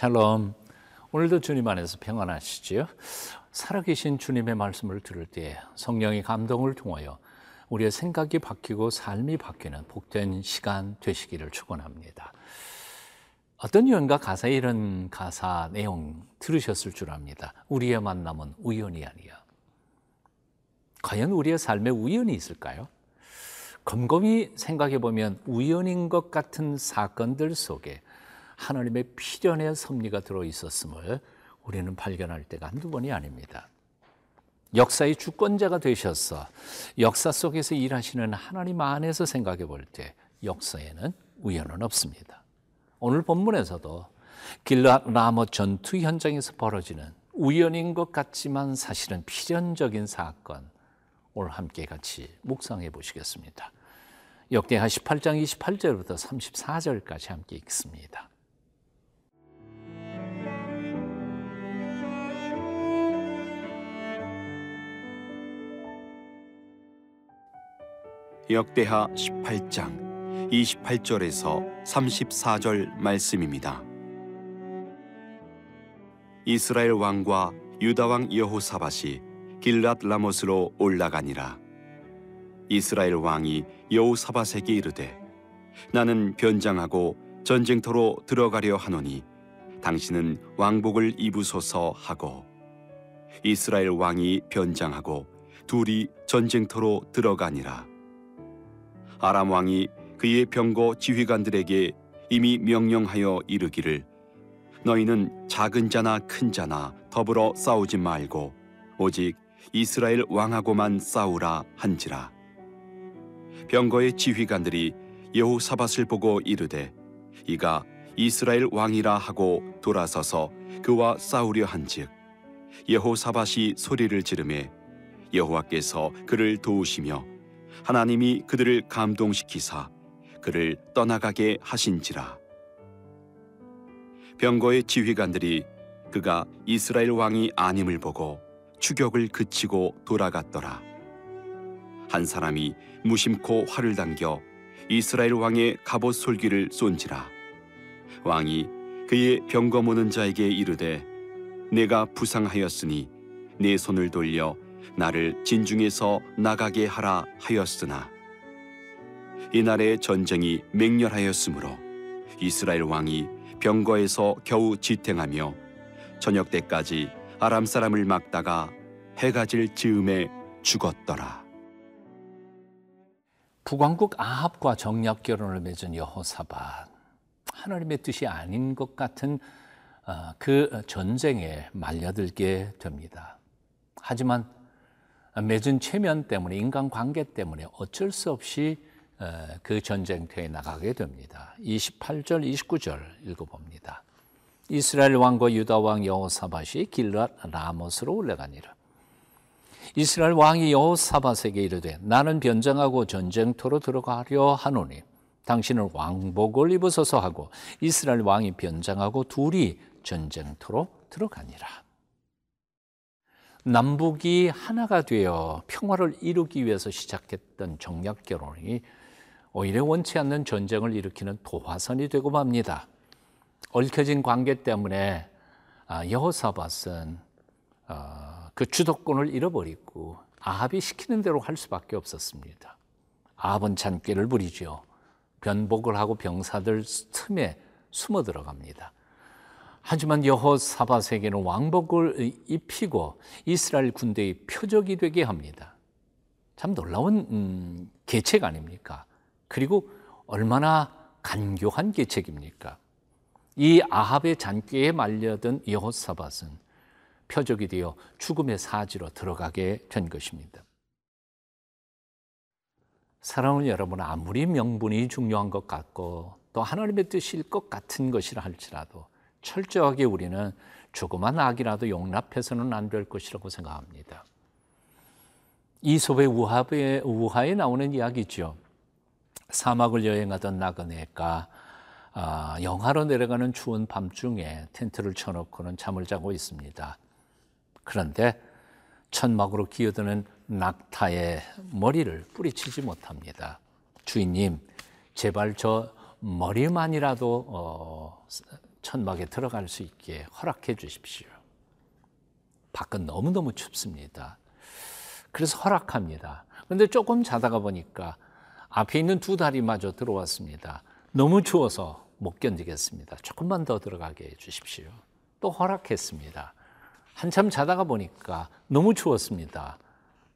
샬롬. 오늘도 주님 안에서 평안하시지요? 살아계신 주님의 말씀을 들을 때 성령의 감동을 통하여 우리의 생각이 바뀌고 삶이 바뀌는 복된 시간 되시기를 축원합니다. 어떤 유언가 가사에 이런 가사 내용 들으셨을 줄 압니다. 우리의 만남은 우연이 아니야. 과연 우리의 삶에 우연이 있을까요? 곰곰이 생각해 보면 우연인 것 같은 사건들 속에 하나님의 필연의 섭리가 들어 있었음을 우리는 발견할 때가 한두 번이 아닙니다. 역사의 주권자가 되셔서 역사 속에서 일하시는 하나님 안에서 생각해 볼 때 역사에는 우연은 없습니다. 오늘 본문에서도 길라 라모 전투 현장에서 벌어지는 우연인 것 같지만 사실은 필연적인 사건 오늘 함께 같이 묵상해 보시겠습니다. 역대하 18장 28절부터 34절까지 함께 읽습니다. 역대하 18장 28절에서 34절 말씀입니다. 이스라엘 왕과 유다 왕 여호사밧이 길랏 라못으로 올라가니라. 이스라엘 왕이 여호사밧에게 이르되 나는 변장하고 전쟁터로 들어가려 하노니 당신은 왕복을 입으소서 하고 이스라엘 왕이 변장하고 둘이 전쟁터로 들어가니라. 아람 왕이 그의 병거 지휘관들에게 이미 명령하여 이르기를 너희는 작은 자나 큰 자나 더불어 싸우지 말고 오직 이스라엘 왕하고만 싸우라 한지라. 병거의 지휘관들이 여호사밧을 보고 이르되 이가 이스라엘 왕이라 하고 돌아서서 그와 싸우려 한즉 여호사밧이 소리를 지르매 여호와께서 그를 도우시며 하나님이 그들을 감동시키사 그를 떠나가게 하신지라. 병거의 지휘관들이 그가 이스라엘 왕이 아님을 보고 추격을 그치고 돌아갔더라. 한 사람이 무심코 활을 당겨 이스라엘 왕의 갑옷 솔기를 쏜지라. 왕이 그의 병거 모는 자에게 이르되 내가 부상하였으니 내 손을 돌려 나를 진중에서 나가게 하라 하였으나 이날의 전쟁이 맹렬하였으므로 이스라엘 왕이 병거에서 겨우 지탱하며 저녁 때까지 아람 사람을 막다가 해가 질 즈음에 죽었더라. 북왕국 아합과 정략 결혼을 맺은 여호사밧 하나님의 뜻이 아닌 것 같은 어, 그 전쟁에 말려들게 됩니다. 하지만 맺은 체면 때문에 인간관계 때문에 어쩔 수 없이 어, 그 전쟁터에 나가게 됩니다. 28절, 29절 읽어봅니다. 이스라엘 왕과 유다 왕 여호사밧이 길랏 라못으로 올라가니라. 이스라엘 왕이 여호사밧에게 이르되 나는 변장하고 전쟁터로 들어가려 하노니 당신은 왕복을 입으소서 하고 이스라엘 왕이 변장하고 둘이 전쟁터로 들어가니라. 남북이 하나가 되어 평화를 이루기 위해서 시작했던 정략 결혼이 오히려 원치 않는 전쟁을 일으키는 도화선이 되고 맙니다. 얽혀진 관계 때문에 아, 여호사밧은 어, 그 주도권을 잃어버리고 아합이 시키는 대로 할 수밖에 없었습니다. 아합은 잔꾀를 부리죠. 변복을 하고 병사들 틈에 숨어 들어갑니다. 하지만 여호사밧에게는 왕복을 입히고 이스라엘 군대의 표적이 되게 합니다. 참 놀라운 음, 계책 아닙니까? 그리고 얼마나 간교한 계책입니까? 이 아합의 잔꾀에 말려든 여호사밧은 표적이 되어 죽음의 사지로 들어가게 된 것입니다. 사랑하는 여러분, 아무리 명분이 중요한 것 같고 또 하나님의 뜻일 것 같은 것이라 할지라도 철저하게 우리는 조그만 악이라도 용납해서는 안 될 것이라고 생각합니다. 이솝의 우하에, 우하에 나오는 이야기죠. 사막을 여행하던 나그네가 아, 영하로 내려가는 추운 밤중에 텐트를 쳐놓고는 잠을 자고 있습니다. 그런데 천막으로 기어드는 낙타의 머리를 뿌리치지 못합니다. 주인님, 제발 저 머리만이라도 어, 천막에 들어갈 수 있게 허락해 주십시오. 밖은 너무너무 춥습니다. 그래서 허락합니다. 그런데 조금 자다가 보니까 앞에 있는 두 다리마저 들어왔습니다. 너무 추워서 못 견디겠습니다. 조금만 더 들어가게 해 주십시오. 또 허락했습니다. 한참 자다가 보니까 너무 추웠습니다.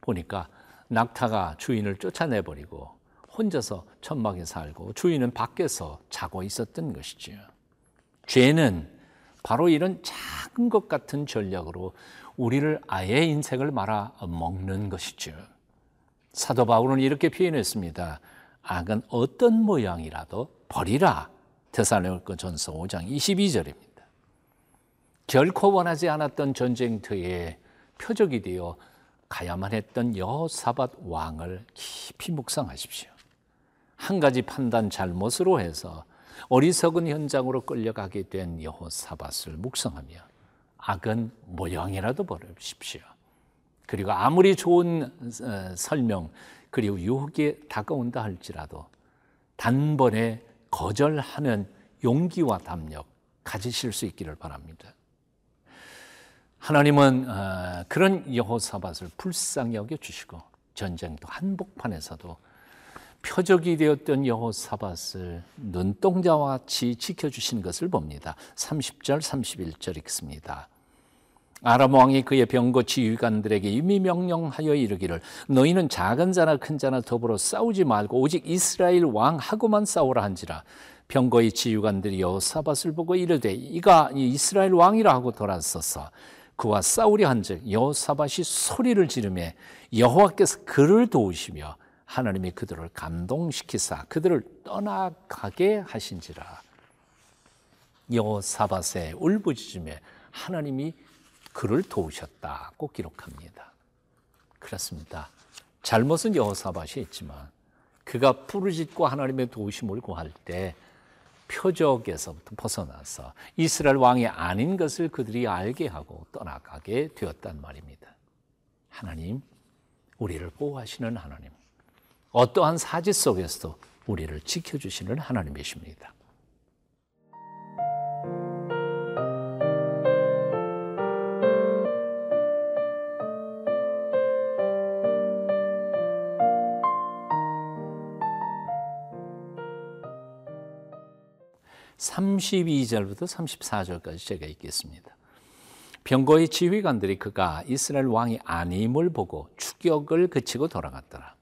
보니까 낙타가 주인을 쫓아내버리고 혼자서 천막에 살고 주인은 밖에서 자고 있었던 것이지요. 죄는 바로 이런 작은 것 같은 전략으로 우리를 아예 인생을 말아 먹는 것이죠. 사도 바울은 이렇게 표현했습니다. 악은 어떤 모양이라도 버리라. 테살로니가 전서 5장 22절입니다. 결코 원하지 않았던 전쟁터에 표적이 되어 가야만 했던 여사밧 왕을 깊이 묵상하십시오. 한 가지 판단 잘못으로 해서 어리석은 현장으로 끌려가게 된 여호사밧을 묵상하며 악은 모양이라도 버리십시오. 그리고 아무리 좋은 어, 설명 그리고 유혹이 다가온다 할지라도 단번에 거절하는 용기와 담력 가지실 수 있기를 바랍니다. 하나님은 어, 그런 여호사밧을 불쌍히 여겨 주시고 전쟁도 한복판에서도 표적이 되었던 여호사밧을 눈동자와 같이 지켜주신 것을 봅니다. 30절, 31절 읽습니다. 아람 왕이 그의 병거 지휘관들에게 이미 명령하여 이르기를 너희는 작은 자나 큰 자나 더불어 싸우지 말고 오직 이스라엘 왕하고만 싸우라 한지라 병거의 지휘관들이 여호사밧을 보고 이르되 이가 이스라엘 왕이라 하고 돌아서서 그와 싸우려 한즉 여호사밧이 소리를 지르매 여호와께서 그를 도우시며 하나님이 그들을 감동시키사 그들을 떠나가게 하신지라 여호사밧의 울부짖음에 하나님이 그를 도우셨다고 기록합니다. 그렇습니다. 잘못은 여호사밧이 했지만 그가 부르짖고 하나님의 도우심을 구할 때 표적에서부터 벗어나서 이스라엘 왕이 아닌 것을 그들이 알게 하고 떠나가게 되었단 말입니다. 하나님, 우리를 보호하시는 하나님, 어떠한 사지 속에서도 우리를 지켜주시는 하나님이십니다. 32절부터 34절까지 제가 읽겠습니다. 병거의 지휘관들이 그가 이스라엘 왕이 아님을 보고 추격을 그치고 돌아갔더라.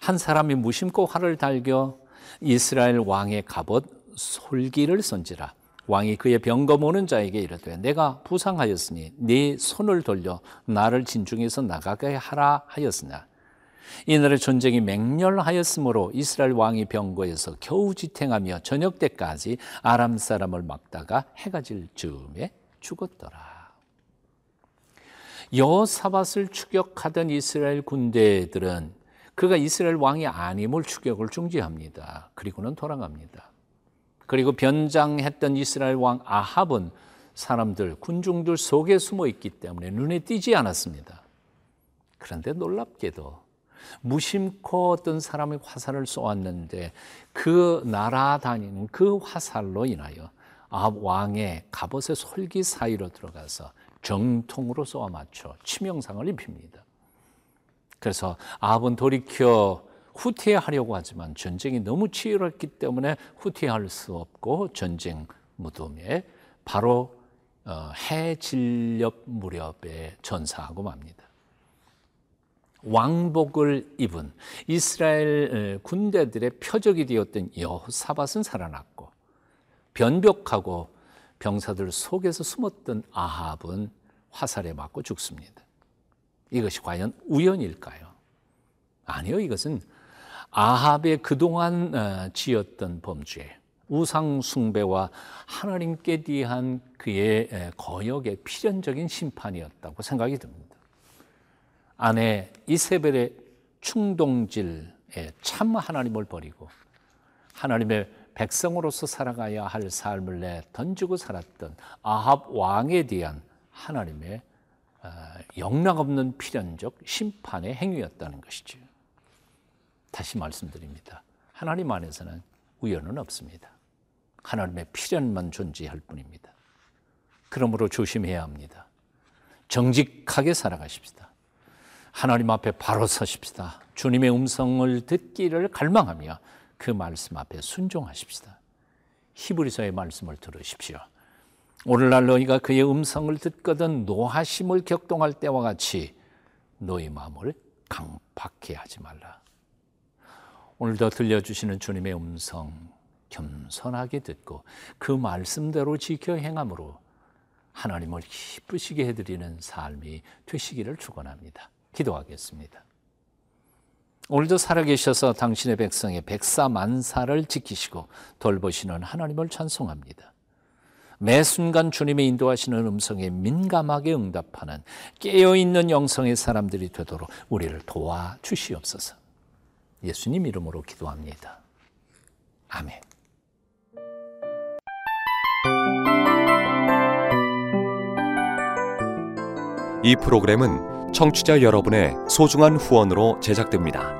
한 사람이 무심코 활을 달겨 이스라엘 왕의 갑옷 솔기를 손지라 왕이 그의 병거 모는 자에게 이르되 내가 부상하였으니 네 손을 돌려 나를 진중에서 나가게 하라 하였으나 이날의 전쟁이 맹렬하였으므로 이스라엘 왕이 병거에서 겨우 지탱하며 저녁 때까지 아람 사람을 막다가 해가 질 즈음에 죽었더라. 여사밧을 추격하던 이스라엘 군대들은 그가 이스라엘 왕이 아님을 추격을 중지합니다. 그리고는 돌아갑니다. 그리고 변장했던 이스라엘 왕 아합은 사람들, 군중들 속에 숨어 있기 때문에 눈에 띄지 않았습니다. 그런데 놀랍게도 무심코 어떤 사람이 화살을 쏘았는데 그 날아다니는 그 화살로 인하여 아합 왕의 갑옷의 솔기 사이로 들어가서 정통으로 쏘아 맞춰 치명상을 입힙니다. 그래서 아합은 돌이켜 후퇴하려고 하지만 전쟁이 너무 치열했기 때문에 후퇴할 수 없고 전쟁 무덤에 바로 어, 해질녘 무렵에 전사하고 맙니다. 왕복을 입은 이스라엘 군대들의 표적이 되었던 여호사밧은 살아났고 변벽하고 병사들 속에서 숨었던 아합은 화살에 맞고 죽습니다. 이것이 과연 우연일까요? 아니요, 이것은 아합의 그동안 어, 지었던 범죄, 우상 숭배와 하나님께 대한 그의 거역의 필연적인 심판이었다고 생각이 듭니다. 아내 이세벨의 충동질에 참 하나님을 버리고 하나님의 백성으로서 살아가야 할 삶을 내 던지고 살았던 아합 왕에 대한 하나님의 어, 영락없는 필연적 심판의 행위였다는 것이죠. 다시 말씀드립니다. 하나님 안에서는 우연은 없습니다. 하나님의 필연만 존재할 뿐입니다. 그러므로 조심해야 합니다. 정직하게 살아가십시다. 하나님 앞에 바로 서십시다. 주님의 음성을 듣기를 갈망하며 그 말씀 앞에 순종하십시다. 히브리서의 말씀을 들으십시오. 오늘날 너희가 그의 음성을 듣거든 노하심을 격동할 때와 같이 너희 마음을 강팍해 하지 말라. 오늘도 들려주시는 주님의 음성 겸손하게 듣고 그 말씀대로 지켜 행함으로 하나님을 기쁘시게 해드리는 삶이 되시기를 축원합니다. 기도하겠습니다. 오늘도 살아계셔서 당신의 백성의 백사만사를 지키시고 돌보시는 하나님을 찬송합니다. 매 순간 주님의 인도하시는 음성에 민감하게 응답하는 깨어있는 영성의 사람들이 되도록 우리를 도와주시옵소서. 예수님 이름으로 기도합니다. 아멘. 이 프로그램은 청취자 여러분의 소중한 후원으로 제작됩니다.